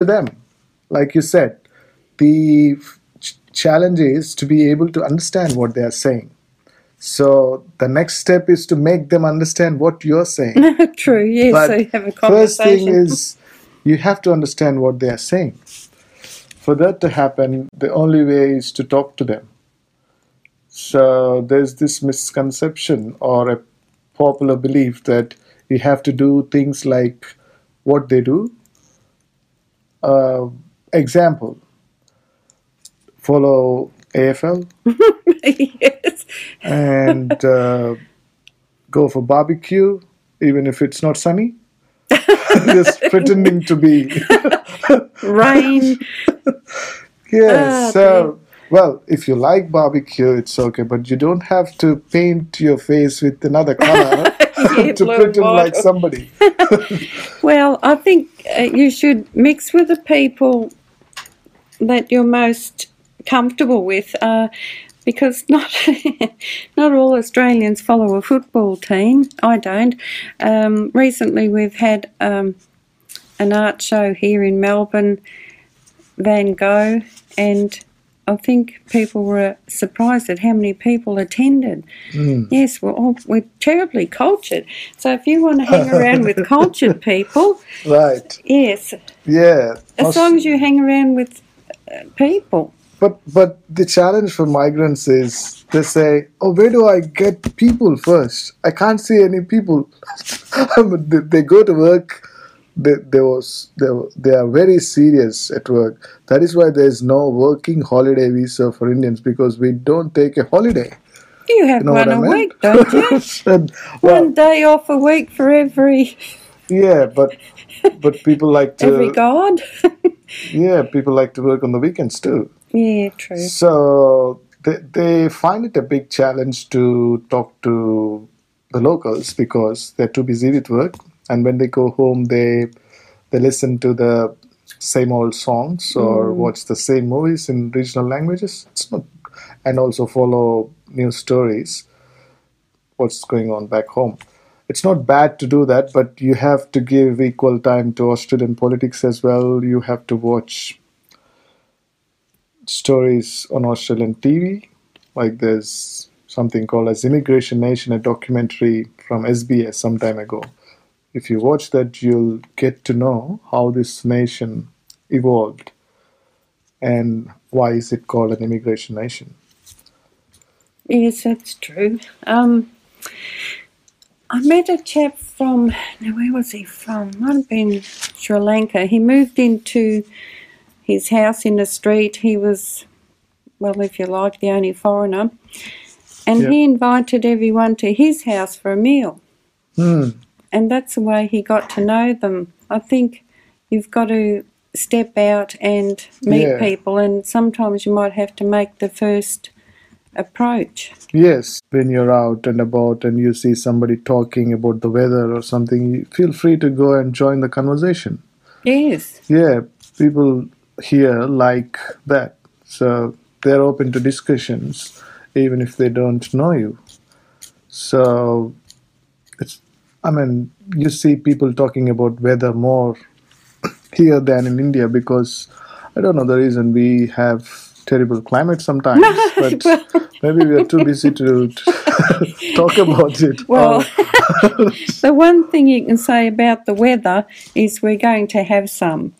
to them. Like you said, the ch- challenge is to be able to understand what they are saying. So the next step is to make them understand what you're saying. True, yes. But so you have a first thing is you have to understand what they are saying. For that to happen, the only way is to talk to them. So there's this misconception or a popular belief that you have to do things like what they do. Uh, example, follow AFL yes. and uh, go for barbecue, even if it's not sunny. Just pretending to be. Rain. Yes. Ah, so, well, if you like barbecue, it's okay, but you don't have to paint your face with another color to pretend white. like somebody. Well, I think uh, you should mix with the people that you're most comfortable with, uh, because not not all Australians follow a football team. I don't. Um, recently, we've had um, an art show here in Melbourne, Van Gogh, and I think people were surprised at how many people attended. Yes, we're all, we're terribly cultured. So if you want to hang around with cultured people, Right. yes, Yeah. as long as you hang around with uh, people. But but the challenge for migrants is they say, "Oh, where do I get people first? I can't see any people." they go to work. They, they was they, they are very serious at work. That is why there is no working holiday visa for Indians because we don't take a holiday. You have You know one a mean? week, don't you? And, well, one day off a week for every yeah, but but people like to every god. yeah people like to work on the weekends too. yeah, true. So they, they find it a big challenge to talk to the locals because they're too busy with work, and when they go home, they they listen to the same old songs or mm. watch the same movies in regional languages. It's not, and also follow news stories. What's going on back home? It's not bad to do that, but you have to give equal time to Australian politics as well. You have to watch stories on Australian TV. Like there's something called as Immigration Nation, a documentary from SBS some time ago. If you watch that, you'll get to know how this nation evolved and why is it called an immigration nation. Yes, that's true. Um, I met a chap from, now where was he from? Might have been Sri Lanka. He moved into his house in the street. He was, well, if you like, the only foreigner. And Yeah. he invited everyone to his house for a meal. Hmm. And that's the way he got to know them. I think you've got to step out and meet Yeah. people, and sometimes you might have to make the first approach. Yes, when you're out and about and you see somebody talking about the weather or something, feel free to go and join the conversation. Yes. Yeah, people here like that. So they're open to discussions even if they don't know you. So it's I mean, you see people talking about weather more here than in India because I don't know the reason we have terrible climate sometimes, but well- maybe we are too busy to talk about it. Well, the one thing you can say about the weather is we're going to have some.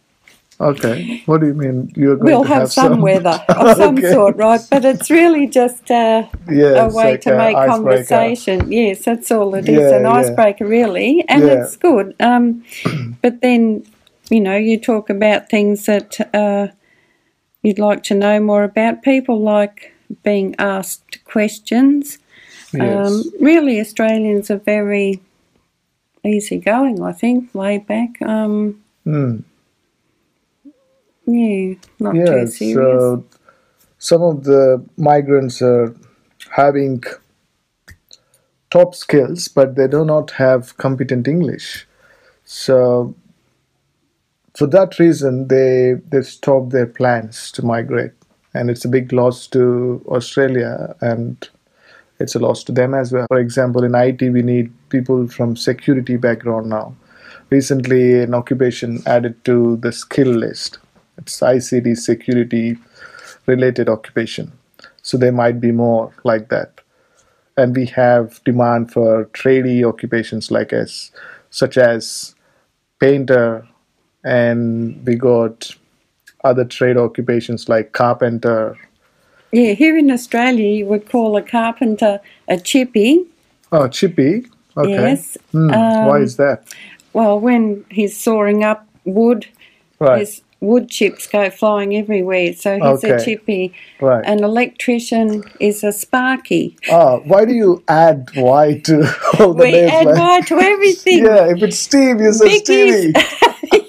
Okay, what do you mean? You're going We'll to have, some, weather of some Okay. sort, right? But it's really just uh, Yeah, a way like to a make conversation. Yes, that's all it is Yeah, an yeah. icebreaker, really. And Yeah. it's good. Um, but then, you know, you talk about things that uh, you'd like to know more about, people like being asked questions. Yes. Um, really, Australians are very easygoing, I think, laid back. Um, Hmm. Yeah, not Yeah, too uh, serious. so some of the migrants are having top skills, but they do not have competent English. So for that reason, they they stop their plans to migrate, and it's a big loss to Australia, and it's a loss to them as well. For example, in IT, we need people from security background now, recently an occupation added to the skill list. It's ICT security related occupation. So there might be more like that. And we have demand for tradie occupations like as such as painter and we got other trade occupations like carpenter. Yeah, here in Australia, you would call a carpenter a chippy. Oh, chippy. Okay. Yes. Why Um, is that? Well, when he's sawing up wood, Right. his wood chips go flying everywhere. So he's a chippy. Right. An electrician is a sparky. Ah, why do you add Y to all the We names? We add like- Y to everything. Yeah, if it's Steve, you say. Stevie.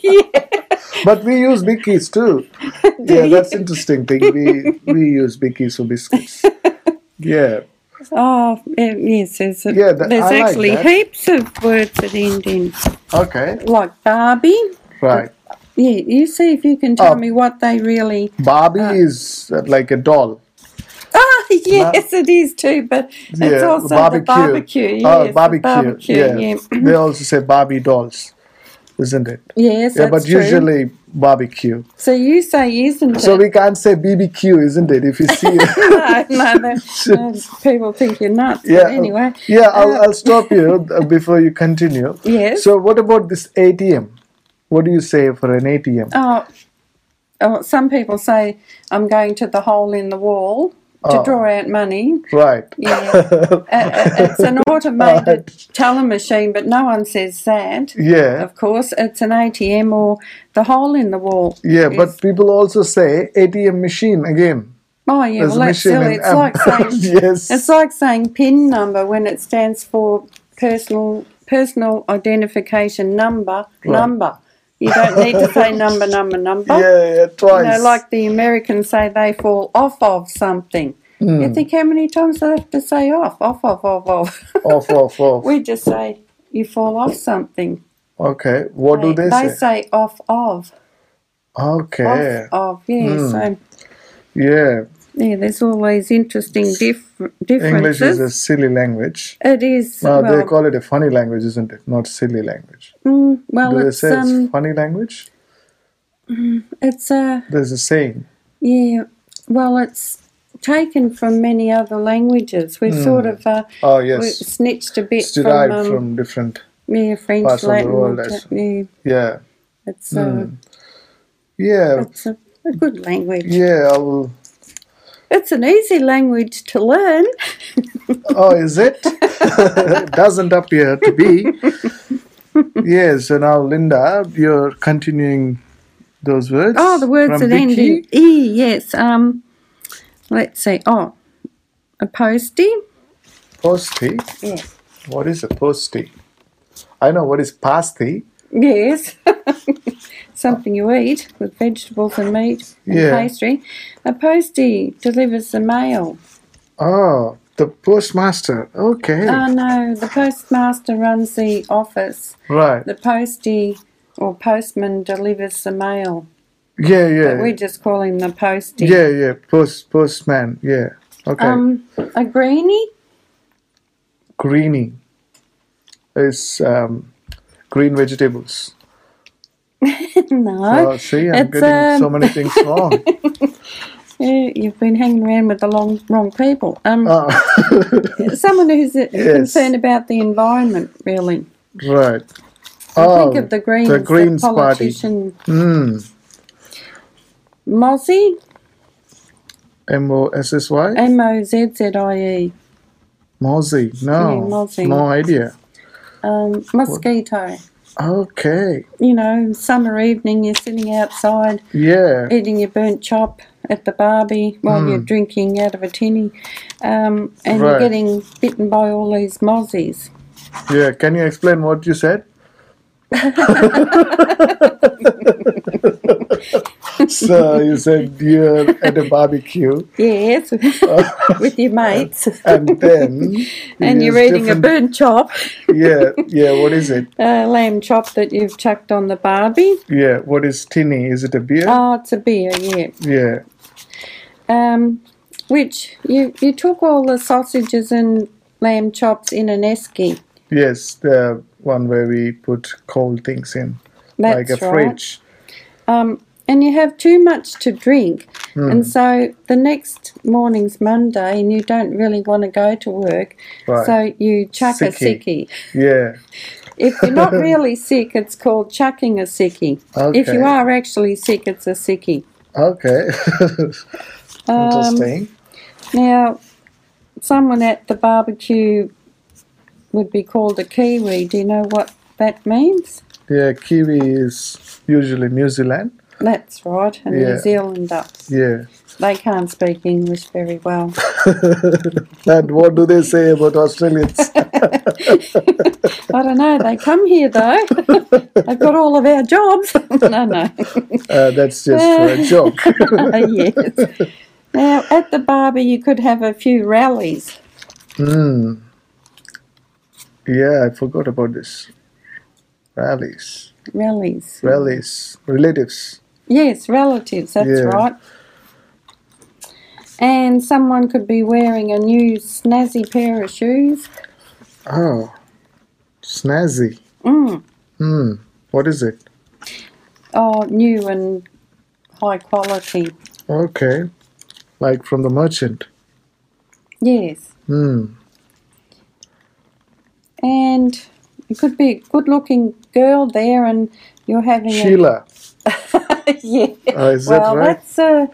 yeah. But we use bikkies too. Yeah, that's interesting thing. We we use bikkies for biscuits. Yeah. Oh, yes. There's, a, Yeah, that- there's I like actually that. heaps of words that end in, Okay. like Barbie. Right. Yeah, you see if you can tell Oh. me what they really. Barbie Uh. is uh, like a doll. Ah, yes, it is too, but it's also barbecue. the barbecue. Yes, oh, barbecue. barbecue, yeah. they also say Barbie dolls, isn't it? Yes, yeah, that's but true. usually barbecue. So you say isn't it? So we can't say BBQ, isn't it? If you see it. no, no, uh, people think you're nuts. Yeah. But anyway. Yeah, I'll, Uh, I'll stop you uh, before you continue. Yes. So what about this ATM? What do you say for an ATM? Oh, oh, some people say I'm going to the hole in the wall to Oh. draw out money. Right. Yeah. Uh, it's an automated teller machine, but no one says that. Yeah. Of course, it's an ATM or the hole in the wall. Yeah, is- but people also say ATM machine again. oh yeah, There's well that's silly. It's M. like saying yes. it's like saying PIN number when it stands for personal personal identification number number. You don't need to say number number number. yeah, yeah, twice. You know, like the Americans say they fall off of something. Hmm. You think how many times they have to say off, off, off, off, off. off, off, off. we just say you fall off something. Okay. What do they, they say? They say off of. Okay. Off of, yeah. Hmm. So Yeah. Yeah, there's always interesting dif- English is a silly language. it is No, they call it a funny language, isn't it? Not silly language. mm, well do they it's say um it's funny language? it's a. There's a saying. yeah well it's taken from many other languages. We've sort of uh, Oh, yes. snitched a bit It's derived from, um, from different. yeah French, parts of the Latin, world, yeah. Yeah. It's uh, Hmm. Yeah. it's a, a good language. Yeah. I will. It's an easy language to learn. Oh, is it? Doesn't appear to be. Yes. So now, Linda, you're continuing those words. Oh, the words that end in e. Yes. Um, let's see. Oh, a postie. Posty. Yeah. What is a posty? I know what is pasty. Yes. Something you eat with vegetables and meat and Yeah. pastry. A postie delivers the mail. Oh, the postmaster. Okay. Oh no, the postmaster runs the office. right. The postie or postman delivers the mail. Yeah, yeah. But we just call him the postie. Yeah, yeah. Post postman. Yeah. Okay. Um, a greenie. Greeny is um, green vegetables. no. Oh, see, I'm it's, getting so um, many things wrong. Yeah, you've been hanging around with the long, wrong people. Um, oh, someone who's uh, Yes. concerned about the environment, really. right. I Oh, think of the Greens, the Greens party. politician Mm. Mozzie, M O S S Y. M O Z Z I E, Mozzie. Yeah, No. Mozzie. No idea. um, mosquito. Okay. You know, summer evening, you're sitting outside Yeah. eating your burnt chop at the barbie while you're drinking out of a tinny, um, and Hmm. Right. you're getting bitten by all these mozzies. Yeah. Can you explain what you said? So you said you're at a barbecue Yes, with your mates. and then and you're eating a burnt chop, Yeah, yeah. What is it? a lamb chop that you've chucked on the barbie. Yeah. What is tinny? Is it a beer? Oh, it's a beer, yeah. yeah. Um, which you you took all the sausages and lamb chops in an esky. Yes. The one where we put cold things in, That's like a right. fridge. Um, and you have too much to drink, Hmm. and so the next morning's Monday, and you don't really want to go to work, Right. so you chuck a Sickie. sickie. Yeah. If you're not really sick, it's called chucking a sickie. Okay. If you are actually sick, it's a sickie. Okay. Um, Interesting. Now, someone at the barbecue would be called a kiwi. Do you know what that means? Yeah, kiwi is usually New Zealand. That's right, and Yeah. New Zealanders. Yeah. They can't speak English very well. and what do they say about Australians? I don't know. They come here though. They've got all of our jobs. no, no. Uh, that's just for a joke. yes. Now, at the barber, you could have a few rallies. Hmm. Yeah, I forgot about this. Rallies. Rallies. Rallies. Relatives. Yes, relatives. That's Yeah. right. And someone could be wearing a new snazzy pair of shoes. Oh. Snazzy. Mm. Hmm. What is it? Oh, new and high quality. Okay. Like from the merchant. Yes. Hmm. And it could be a good looking girl there, and you're having Sheila. a. yeah. Oh, well, that right? that's uh,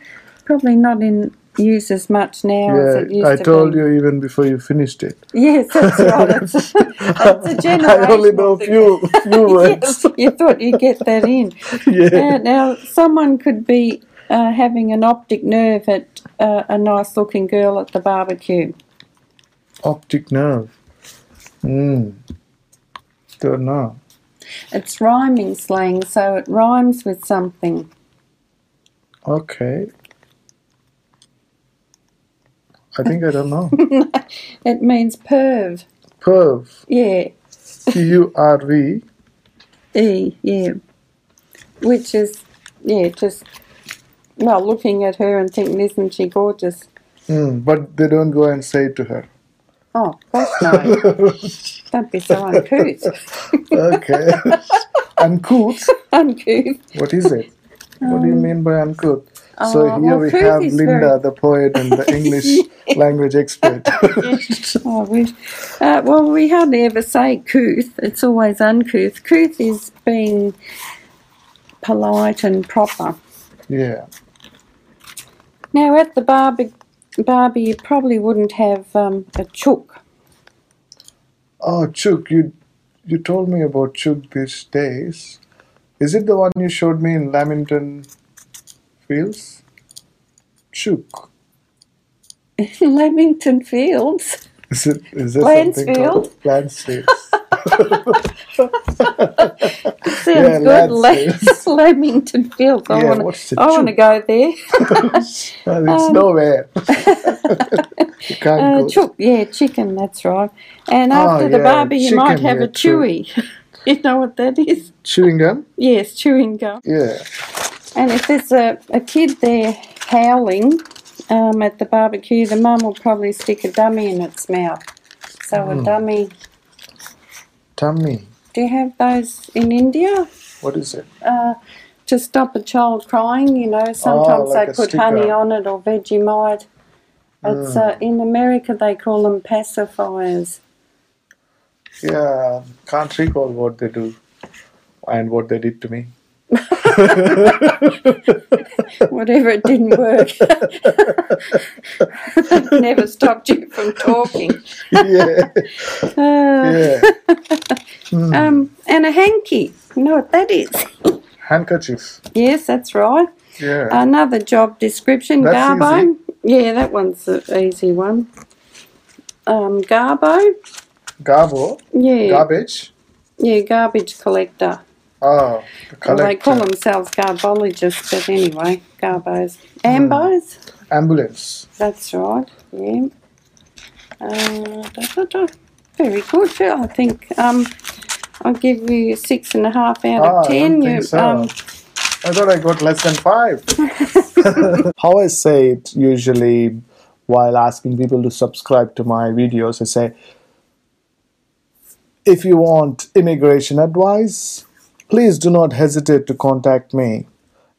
probably not in use as much now as it Yeah, used I to told be. you even before you finished it. Yes, that's right. It's, it's a I only know thing. few few words. Yes, you thought you'd get that in. yeah. Uh, now, someone could be uh, having an optic nerve at uh, a nice looking girl at the barbecue. Optic nerve. Hmm. Don't know. It's rhyming slang, so it rhymes with something. Okay. I think I don't know. It means perv. Perv. Yeah, P U R V. E, yeah. Which is, yeah, just, well, looking at her and thinking, isn't she gorgeous? Hmm. But they don't go and say it to her. Oh, gosh, no. Don't be so uncouth. okay. uncouth. uncouth. What is it? What do you mean by uncouth? so oh, here well, we have Linda, very- the poet and the English language expert. Oh. Uh, well, we hardly ever say couth. It's always uncouth. Couth is being polite and proper. yeah. Now, at the Barbie, Barbie you probably wouldn't have um, a chook. Oh, chook, you you told me about chook these days. Is it the one you showed me in Lamington Fields? Chuk. Lamington Fields. Is it is there something called Sounds Yeah, good. Lansfields. La- Lamington Fields. I Yeah, want to. I want to go there. Well, it's Um, nowhere. you can't Uh, chook, yeah, chicken. That's right. And Oh, after the yeah, Barbie, you might have a chewy. you know what that is? Chewing gum? Yes, chewing gum. Yeah. And if there's a, a kid there howling um, at the barbecue, the mum will probably stick a dummy in its mouth. So Hmm. a dummy. Tummy. Do you have those in India? What is it? Uh, to stop a child crying, you know, sometimes Oh, like they put sticker. honey on it or Vegemite. It's Hmm. uh, in America they call them pacifiers. Yeah, can't recall what they do and what they did to me. Whatever, it didn't work. Never stopped you from talking. yeah, Uh, yeah. Hmm. Um, and a hanky. You know what that is? Handkerchief. Yes, that's right. Yeah. Another job description, That's Garbo. Yeah, that one's an easy one. Um, Garbo. Garbo. Yeah, Garbage. yeah, garbage collector. Oh, Well, they call themselves garbologists, but anyway, Garbos. Ambos. Ambulance. That's right. Yeah. Uh, da, da, da. Very good. I think um, I'll give you six and a half out Ah, of I ten. don't You, think so. um, I thought I got less than five. How I say it usually while asking people to subscribe to my videos, I say, if you want immigration advice, please do not hesitate to contact me.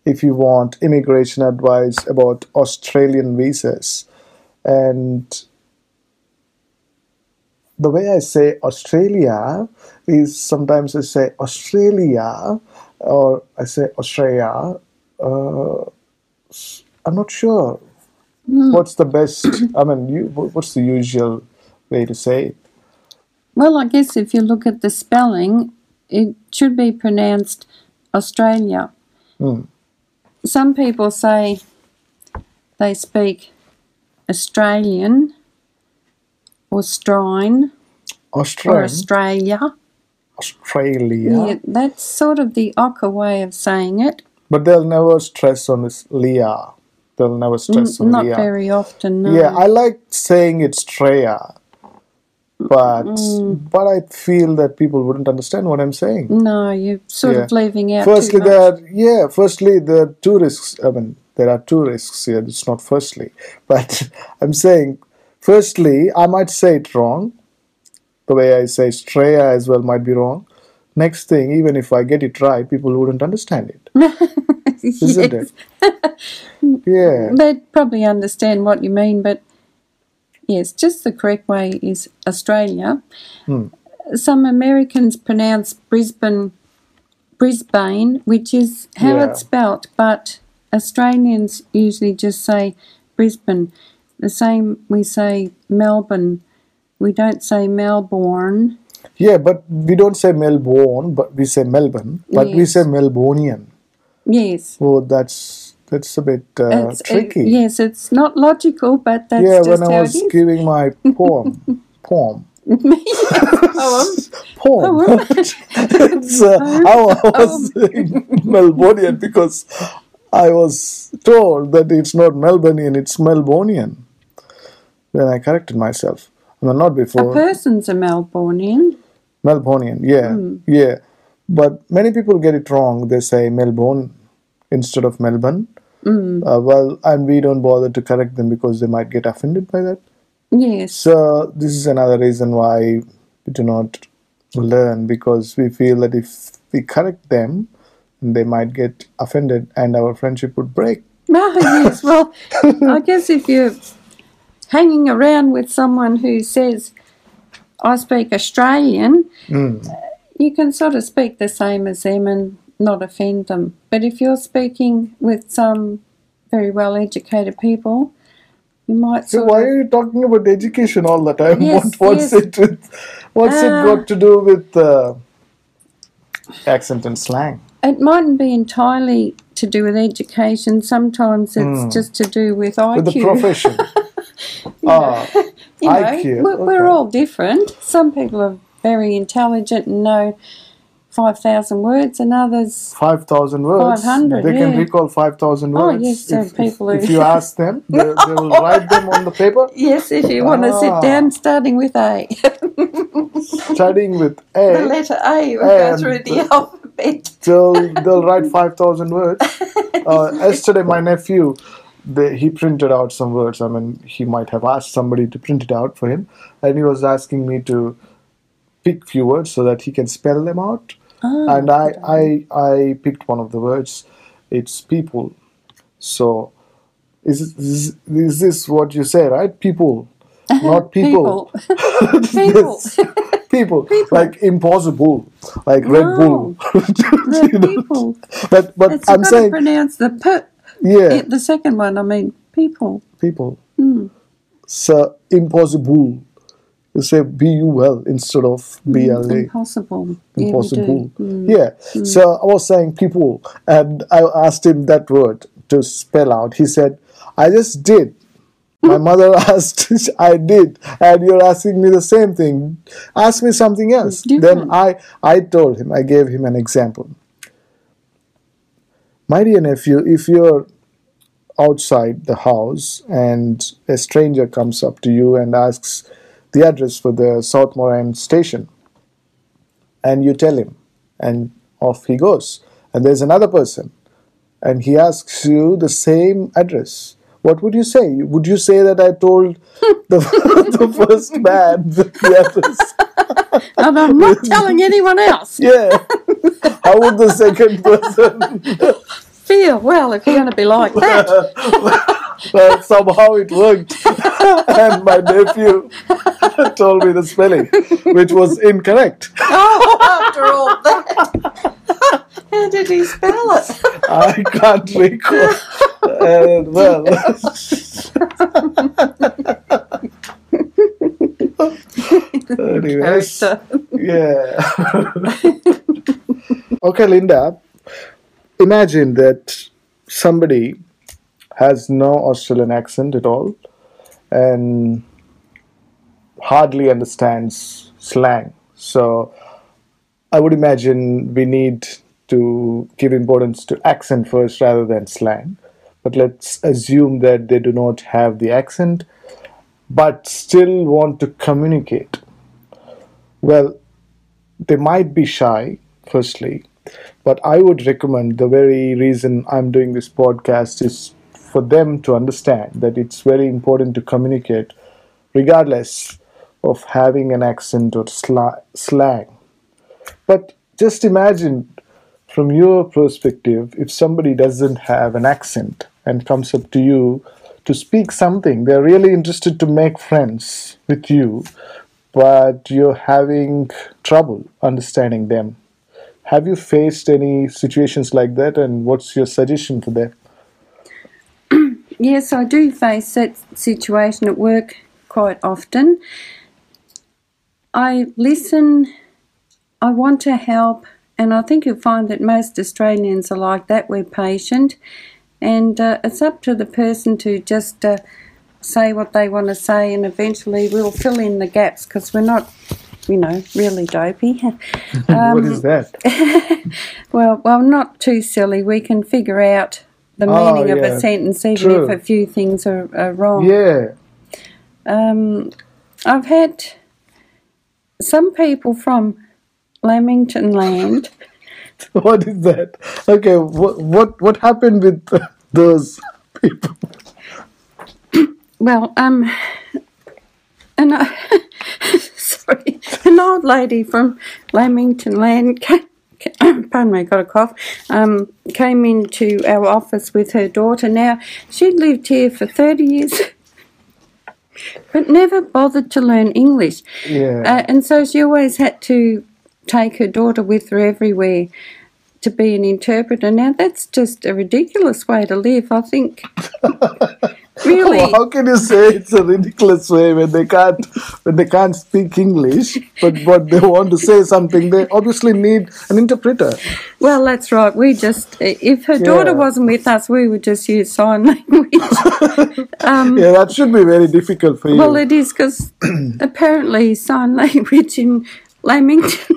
If you want immigration advice about Australian visas, and the way I say Australia is sometimes I say Australia or I say Australia. Uh, I'm not sure. What's the best? I mean, you, what's the usual way to say it? Well, I guess if you look at the spelling, it should be pronounced Australia. Hmm. Some people say they speak Australian or Strine or Australia. Australia. Yeah, that's sort of the Ocker way of saying it. But they'll never stress on this Leah. They'll never stress on Not Leah. Not very often, no. Yeah, I like saying it's Treya. But Mm. but I feel that people wouldn't understand what I'm saying. No, you're sort of leaving out Firstly, there are, yeah. Firstly, there are two risks. I mean, there are two risks here. It's not firstly, but I'm saying, firstly, I might say it wrong. The way I say Streya as well might be wrong. Next thing, even if I get it right, people wouldn't understand it, isn't it? Yeah. They'd probably understand what you mean, but yes, just the correct way is Australia. Hmm. Some Americans pronounce Brisbane Brisbane, which is how Yeah. it's spelt, but Australians usually just say Brisbane. The same we say Melbourne. We don't say Melbourne. Yeah, but we don't say Melbourne, but we say Melbourne, but we say Melbonian. Yes. Oh, that's that's a bit uh, It's- it- tricky. yes, it's not logical, but that's yeah, when I was giving my poem, poem, Poem. poem. it's uh, how I was saying Melbonian because I was told that it's not Melbonian, it's Melbonian. Then I corrected myself. Mean, not A person's a Melbourneian. Melbonian, yeah, Hmm. yeah. But many people get it wrong. They say Melbourne instead of Melbourne. Hmm. Uh, well, and we don't bother to correct them because they might get offended by that. Yes. So this is another reason why we do not learn because we feel that if we correct them, they might get offended and our friendship would break. No, yes. Well, I guess if you're hanging around with someone who says, I speak Australian, Mm. you can sort of speak the same as them and not offend them. But if you're speaking with some very well educated people, you might So why of. are you talking about education all the time? Yes, what, what's yes. it with? What's it Uh, got to do with uh, accent and slang? It mightn't be entirely to do with education. Sometimes it's Hmm. just to do with IQ. With the profession? ah, you know, IQ, We're, we're all different. Some people are very intelligent and know 5,000 words, and others, five thousand words. 500, They can recall 5,000 words. oh, yes, are if, if- people who- if you ask them, they, they will write them on the paper. yes, if you want to Ah. sit down, starting with A. starting with A the letter A will go through the alphabet. they'll they'll write five thousand words. Uh, yesterday, my nephew, they, he printed out some words. I mean, he might have asked somebody to print it out for him, and he was asking me to pick few words so that he can spell them out. Ah, and I, I I picked one of the words. It's people. So, is is, is this what you say, right? People, not people. People. Yes. people. like impossible, like Red Bull. The people. But but It's I'm saying, pronounce the P. yeah, It, the second one, I mean, people. people. Hmm. So impossible. Say be you say B U L instead of B L A. Impossible. Yeah, impossible. Mm. Yeah. So I was saying people, and I asked him that word to spell out. He said, "I just did." My mother asked, "I did," and you're asking me the same thing. Ask me something else. Then I, I told him. I gave him an example. My dear nephew, if you're outside the house and a stranger comes up to you and asks the address for the South Morang station, and you tell him, and off he goes. And there's another person, and he asks you the same address. What would you say? Would you say that I told the, the first man the address? and I'm not telling anyone else. Yeah. How would the second person Feel well if you're going to be like that. Well, somehow it worked. and my nephew told me the spelling, which was incorrect. Oh, after all that, how did he spell it? I can't recall. Uh, well, anyways, yeah. okay, Linda. Imagine that somebody has no Australian accent at all and hardly understands slang. So I would imagine we need to give importance to accent first rather than slang. But let's assume that they do not have the accent but still want to communicate. Well, they might be shy, firstly, but I would recommend the very reason I'm doing this podcast is for them to understand that it's very important to communicate regardless of having an accent or sla- slang. But just imagine from your perspective if somebody doesn't have an accent and comes up to you to speak something, they're really interested to make friends with you, but you're having trouble understanding them. Have you faced any situations like that, and what's your suggestion for that? Yes, I do face that situation at work quite often. I listen, I want to help, and I think you'll find that most Australians are like that. We're patient, and uh, it's up to the person to just uh, say what they want to say, and eventually we'll fill in the gaps because we're not, you know, really dopey. what is that? Well, well, not too silly. We can figure out the Oh, meaning of a sentence even True. if a few things are, are wrong. Yeah. Um, I've had some people from Lamington Land. What is that? Okay, what what what happened with those people? Well, um, and I, sorry, an old lady from Lamington Land. Came, pardon me, got a cough. Um, came into our office with her daughter. Now she'd lived here for thirty years, but never bothered to learn English. Yeah. Uh, and so she always had to take her daughter with her everywhere to be an interpreter. Now that's just a ridiculous way to live. I think. really. Well, how can you say it's a ridiculous way when they can't when they can't speak English, but but they want to say something? They obviously need an interpreter. Well, that's right. We just, if her daughter Yeah. wasn't with us, we would just use sign language. um, Yeah, that should be very difficult for you. Well, it is because apparently sign language in Lamington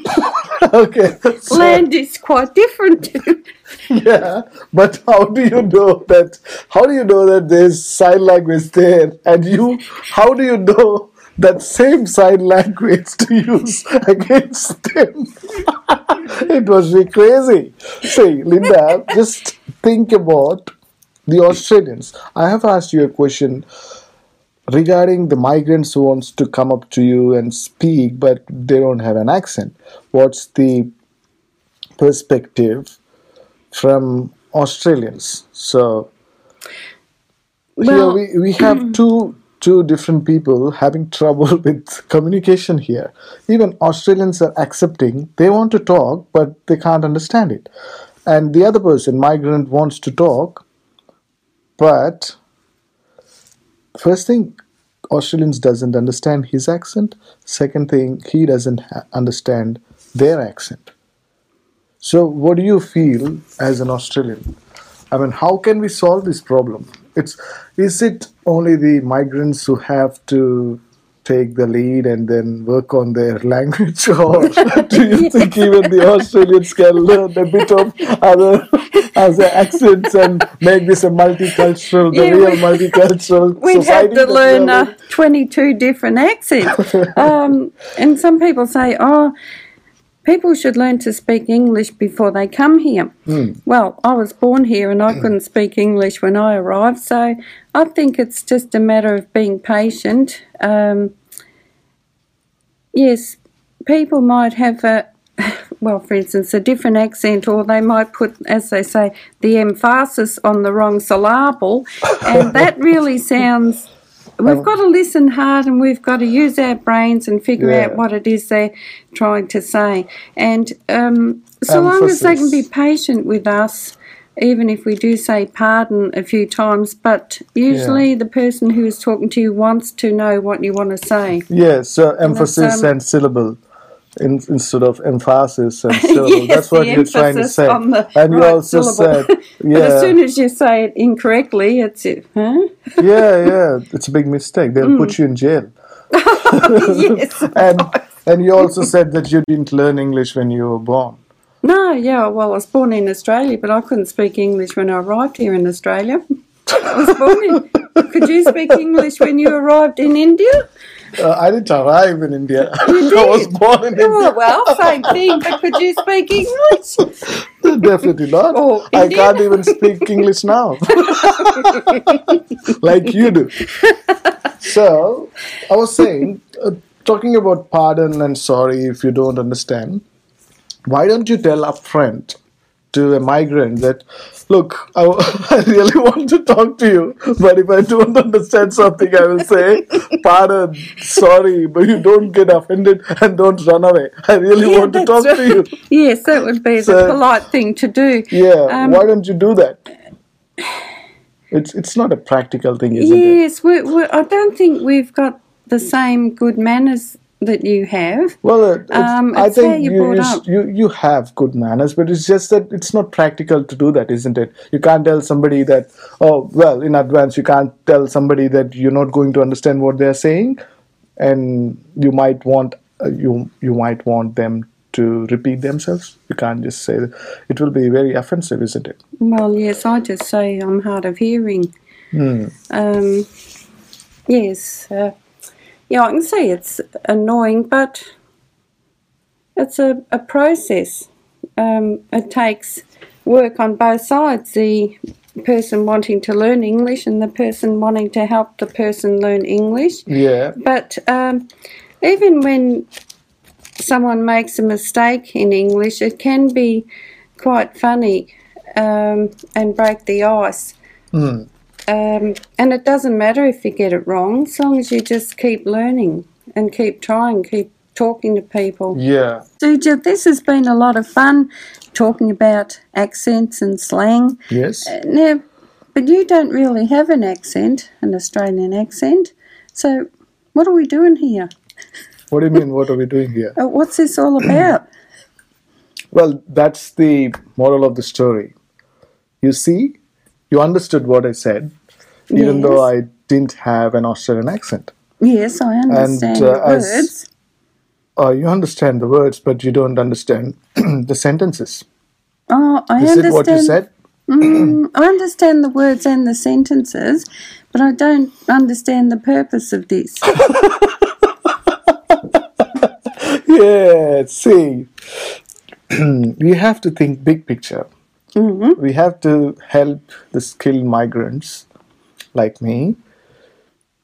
okay, so- land is quite different. yeah, but how do you know that? How do you know that there's sign language there, and you? How do you know that same sign language to use against them? it was really crazy. See, Linda, just think about the Australians. I have asked you a question regarding the migrants who wants to come up to you and speak, but they don't have an accent. What's the perspective from Australians? So Well- here we, we have two two different people having trouble with communication here. Even Australians are accepting they want to talk but they can't understand it. And the other person, migrant, wants to talk, but first thing Australians doesn't understand his accent. Second thing, he doesn't understand their accent. So, what do you feel as an Australian? I mean, how can we solve this problem? It's is it only the migrants who have to take the lead and then work on their language, or do you think even the Australians can learn a bit of other other accents and make this a multicultural, the Yeah, real we- multicultural We'd society? have to learn uh, 22 different accents. um, and some people say, oh, people should learn to speak English before they come here. Well, I was born here and I couldn't speak English when I arrived, so I think it's just a matter of being patient. Um, yes, people might have a, well, for instance, a different accent, or they might put, as they say, the emphasis on the wrong syllable, and that really sounds. We've got to listen hard and we've got to use our brains and figure Yeah. out what it is they're trying to say. And um, so long as they can be patient with us, even if we do say pardon a few times, but usually the person who is talking to you wants to know what you want to say. Yes, so emphasis um, and syllable in, instead of emphasis and syllable. Yes, That's what you're trying to say. And you right also syllable. said, But as soon as you say it incorrectly, it's it, huh? yeah, yeah, it's a big mistake. They'll put you in jail. yes. And and you also said that you didn't learn English when you were born. No, yeah, well, I was born in Australia, but I couldn't speak English when I arrived here in Australia. I was born in. Could you speak English when you arrived in India? Uh, I didn't arrive in India. You I was born in Oh, India. well, same thing, but could you speak English? Definitely not. Oh, I Indian? can't even speak English now. like you do. So, I was saying, uh, talking about pardon and sorry if you don't understand, why don't you tell upfront to a migrant that, look, I, I really want to talk to you, but if I don't understand something, I will say, pardon, sorry, but you don't get offended and don't run away. I really Yeah, want to talk to you. Yes, that would be So- the polite thing to do. Yeah, Um, why don't you do that? It's it's not a practical thing, isn't it? Yes, we, we, I don't think we've got the same good manners that you have. Well, uh, it's, Um, I think you, you, you you have good manners, but it's just that it's not practical to do that, isn't it? You can't tell somebody that oh well in advance. You can't tell somebody that you're not going to understand what they're saying, and you might want uh, you you might want them to repeat themselves. You can't just say that. It will be very offensive, isn't it? Well, yes, I just say I'm hard of hearing. Um, yes, uh, yeah, I can see it's annoying, but it's a, a process. Um, it takes work on both sides the person wanting to learn English and the person wanting to help the person learn English. Yeah. But um, even when someone makes a mistake in English, it can be quite funny um, and break the ice. Hmm. Um, and it doesn't matter if you get it wrong, as long as you just keep learning and keep trying, keep talking to people. Yeah. Suja, this has been a lot of fun talking about accents and slang. Yes. Now, but you don't really have an accent, an Australian accent. So, what are we doing here? What do you mean? What are we doing here? Uh, What's this all about? Well, that's the moral of the story. You see, you understood what I said, even though I didn't have an Australian accent. yes, I understand And, uh, as- words. Uh, you understand the words, but you don't understand the sentences. Oh, I Is understand. it what you said? Mm, I understand the words and the sentences, but I don't understand the purpose of this. Yeah, see, we have to think big picture. We have to help the skilled migrants like me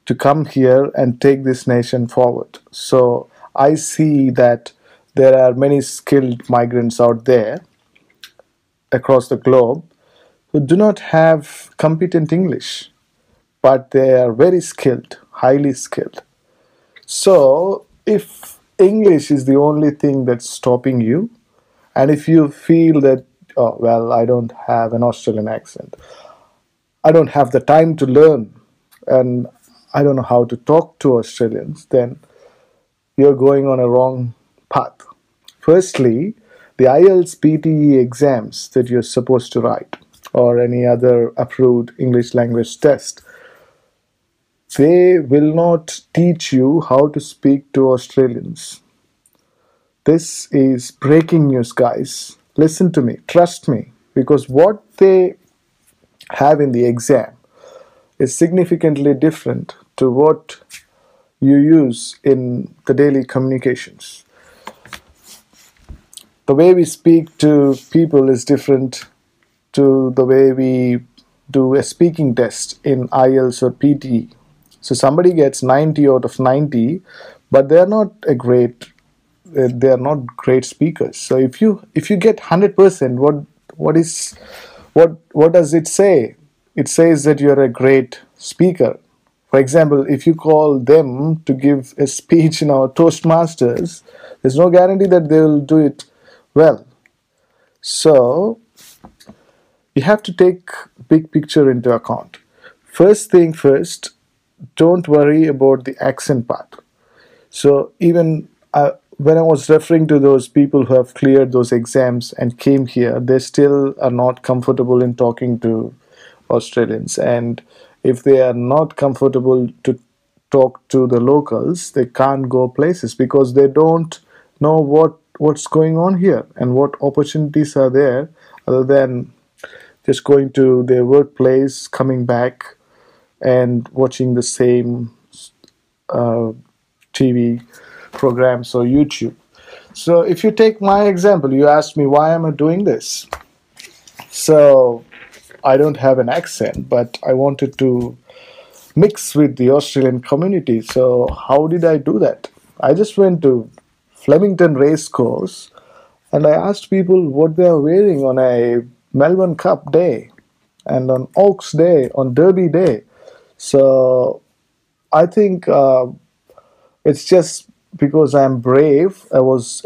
to come here and take this nation forward. So I see that there are many skilled migrants out there across the globe who do not have competent English, but they are very skilled, highly skilled. So, if English is the only thing that's stopping you, and if you feel that, oh, well, I don't have an Australian accent, I don't have the time to learn, and I don't know how to talk to Australians, then you're going on a wrong path. Firstly, the IELTS PTE exams that you're supposed to write, or any other approved English language test, they will not teach you how to speak to Australians. This is breaking news, guys. Listen to me, trust me, because what they have in the exam is significantly different to what you use in the daily communications. The way we speak to people is different to the way we do a speaking test in IELTS or PTE. So somebody gets 90 out of 90, but they're not a great they are not great speakers. So if you if you get hundred percent, what what is what what does it say? It says that you're a great speaker. For example, if you call them to give a speech in our Toastmasters, there's no guarantee that they will do it well. So you have to take big picture into account. First thing first, don't worry about the accent part. So even uh, when I was referring to those people who have cleared those exams and came here, they still are not comfortable in talking to Australians. And if they are not comfortable to talk to the locals, they can't go places because they don't know what what's going on here and what opportunities are there other than just going to their workplace, coming back, and watching the same uh, TV programs or YouTube. So if you take my example, you asked me why am I doing this? So I don't have an accent, but I wanted to mix with the Australian community. So how did I do that? I just went to Flemington Racecourse and I asked people what they are wearing on a Melbourne Cup day and on Oaks Day, on Derby Day. So I think uh, it's just because I'm brave. I was